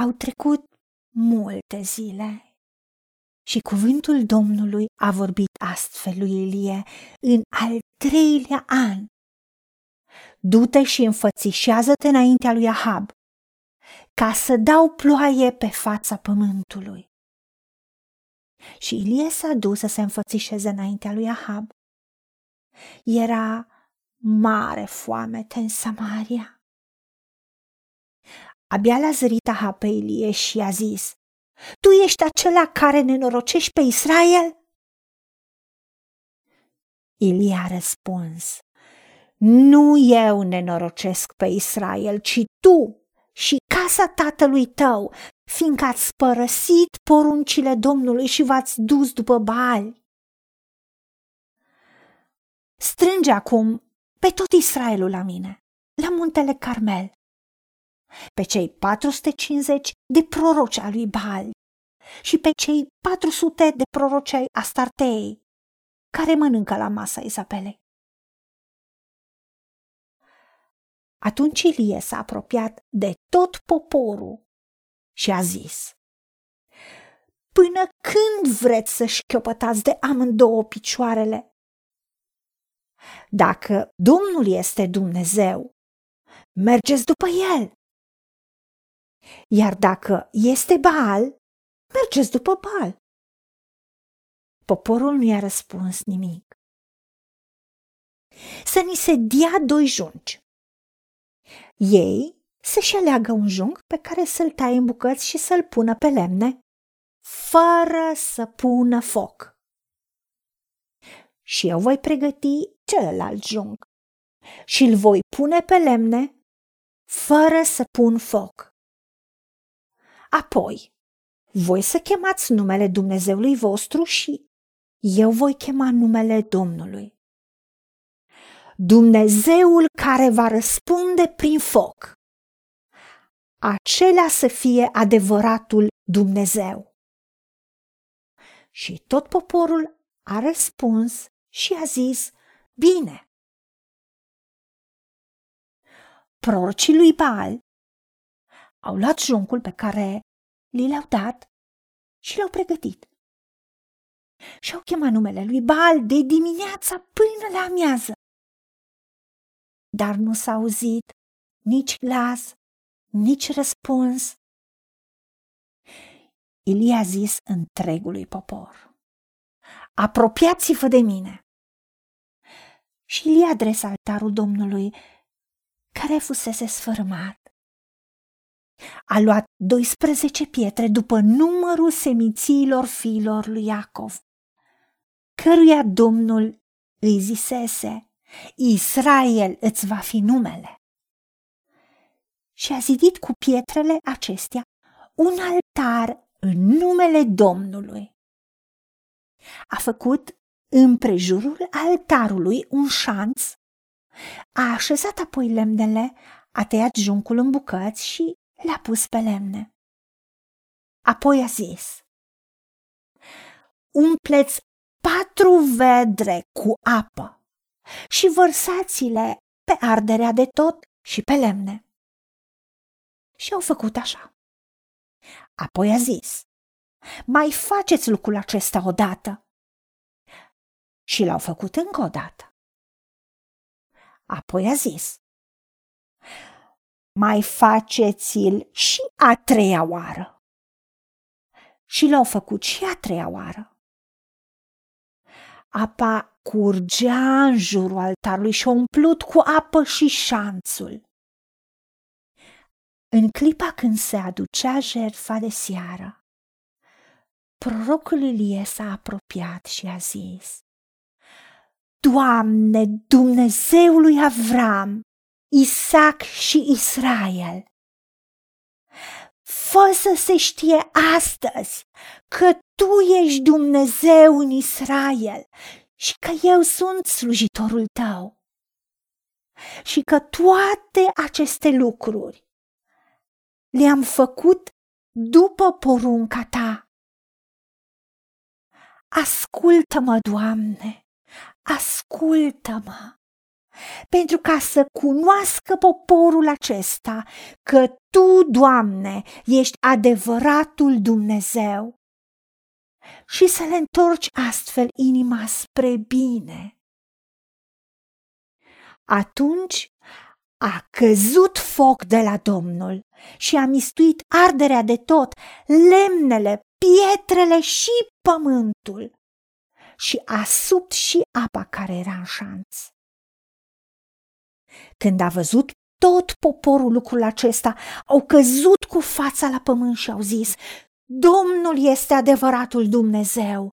Au trecut multe zile și cuvântul Domnului a vorbit astfel lui Ilie în al treilea an. Du-te și înfățișează-te înaintea lui Ahab, ca să dau ploaie pe fața pământului. Și Ilie s-a dus să se înfățișeze înaintea lui Ahab. Era mare foamete în Samaria. Abia l-a zărit Ahab pe Ilie și a zis, Tu ești acela care nenorocești pe Israel? Ilie a răspuns, Nu eu nenorocesc pe Israel, ci tu și casa tatălui tău, fiindcă ați părăsit poruncile Domnului și v-ați dus după bali. Strânge acum pe tot Israelul la mine, la muntele Carmel, pe cei 450 de proroci al lui Baal și pe cei 400 de proroci ai Astartei, care mănâncă la masa Izabelei. Atunci Ilie s-a apropiat de tot poporul și a zis, Până când vreți să șchiopătați de amândouă picioarele? Dacă Domnul este Dumnezeu, mergeți după El. Iar dacă este Baal, mergeți după Baal. Poporul nu i-a răspuns nimic. Să ni se dea doi junci. Ei să-și aleagă un jung pe care să-l taie în bucăți și să-l pună pe lemne, fără să pună foc. Și eu voi pregăti celălalt jung și îl voi pune pe lemne, fără să pun foc. Apoi, voi să chemați numele Dumnezeului vostru și eu voi chema numele Domnului. Dumnezeul care va răspunde prin foc. Acela să fie adevăratul Dumnezeu. Și tot poporul a răspuns și a zis, bine. Prorocii lui Baal au luat juncul pe care li l-au dat și l-au pregătit. Și-au chemat numele lui Baal de dimineața până la amiază. Dar nu s-a auzit nici glas, nici răspuns. Ilie a zis întregului popor, apropiați-vă de mine. Și Ilie adresa altarul Domnului care fusese sfărâmat a luat 12 pietre după numărul semițiilor fiilor lui Iacov, căruia Domnul îi zisese, Israel îți va fi numele. Și a zidit cu pietrele acestea un altar în numele Domnului. A făcut împrejurul altarului un șanț, a așezat apoi lemnele, a tăiat juncul în bucăți și le-a pus pe lemne. Apoi a zis, umpleți patru vedre cu apă și vărsați-le pe arderea de tot și pe lemne. Și au făcut așa. Apoi a zis, mai faceți lucrul acesta odată. Și l-au făcut încă o dată. Apoi a zis, mai faceți-l și a treia oară. Și l-au făcut și a treia oară. Apa curgea în jurul altarului și a umplut cu apă și șanțul. În clipa când se aducea jertfa de seară, prorocul Ilie s-a apropiat și a zis, Doamne, Dumnezeului Avram, Isaac și Israel. Fă să se știe astăzi că Tu ești Dumnezeu în Israel și că eu sunt slujitorul Tău. Și că toate aceste lucruri le-am făcut după porunca Ta. Ascultă-mă, Doamne, ascultă-mă pentru ca să cunoască poporul acesta că Tu, Doamne, ești adevăratul Dumnezeu și să le întorci astfel inima spre bine. Atunci a căzut foc de la Domnul și a mistuit arderea de tot, lemnele, pietrele și pământul și a subt și apa care era în șanț. Când a văzut tot poporul lucrul acesta, au căzut cu fața la pământ și au zis, Domnul este adevăratul Dumnezeu.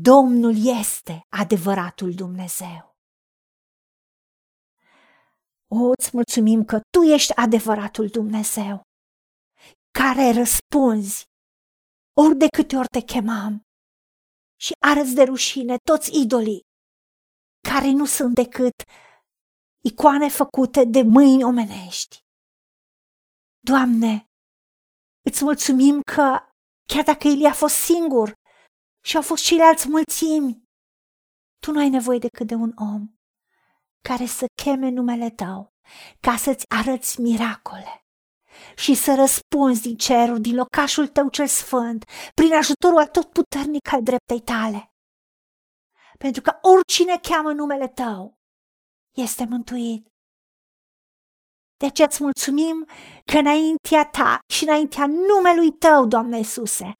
Domnul este adevăratul Dumnezeu. O, îți mulțumim că Tu ești adevăratul Dumnezeu, care răspunzi ori de câte ori te chemam și arăți de rușine toți idolii care nu sunt decât icoane făcute de mâini omenești. Doamne, îți mulțumim că chiar dacă Ilie a fost singur și au fost ceilalți mulțimi, tu nu ai nevoie decât de un om care să cheme numele tău ca să-ți arăți miracole și să răspunzi din cerul, din locașul tău cel sfânt, prin ajutorul tot puternic al dreptei tale. Pentru că oricine cheamă numele tău este mântuit. De aceea îți mulțumim că înaintea ta și înaintea numelui tău, Doamne Iisuse,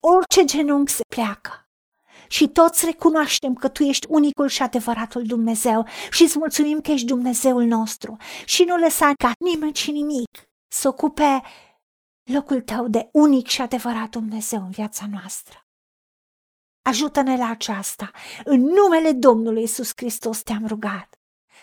orice genunchi se pleacă și toți recunoaștem că Tu ești unicul și adevăratul Dumnezeu și îți mulțumim că ești Dumnezeul nostru și nu lăsa ca nimeni și nimic să ocupe locul Tău de unic și adevărat Dumnezeu în viața noastră. Ajută-ne la aceasta. În numele Domnului Isus Hristos te-am rugat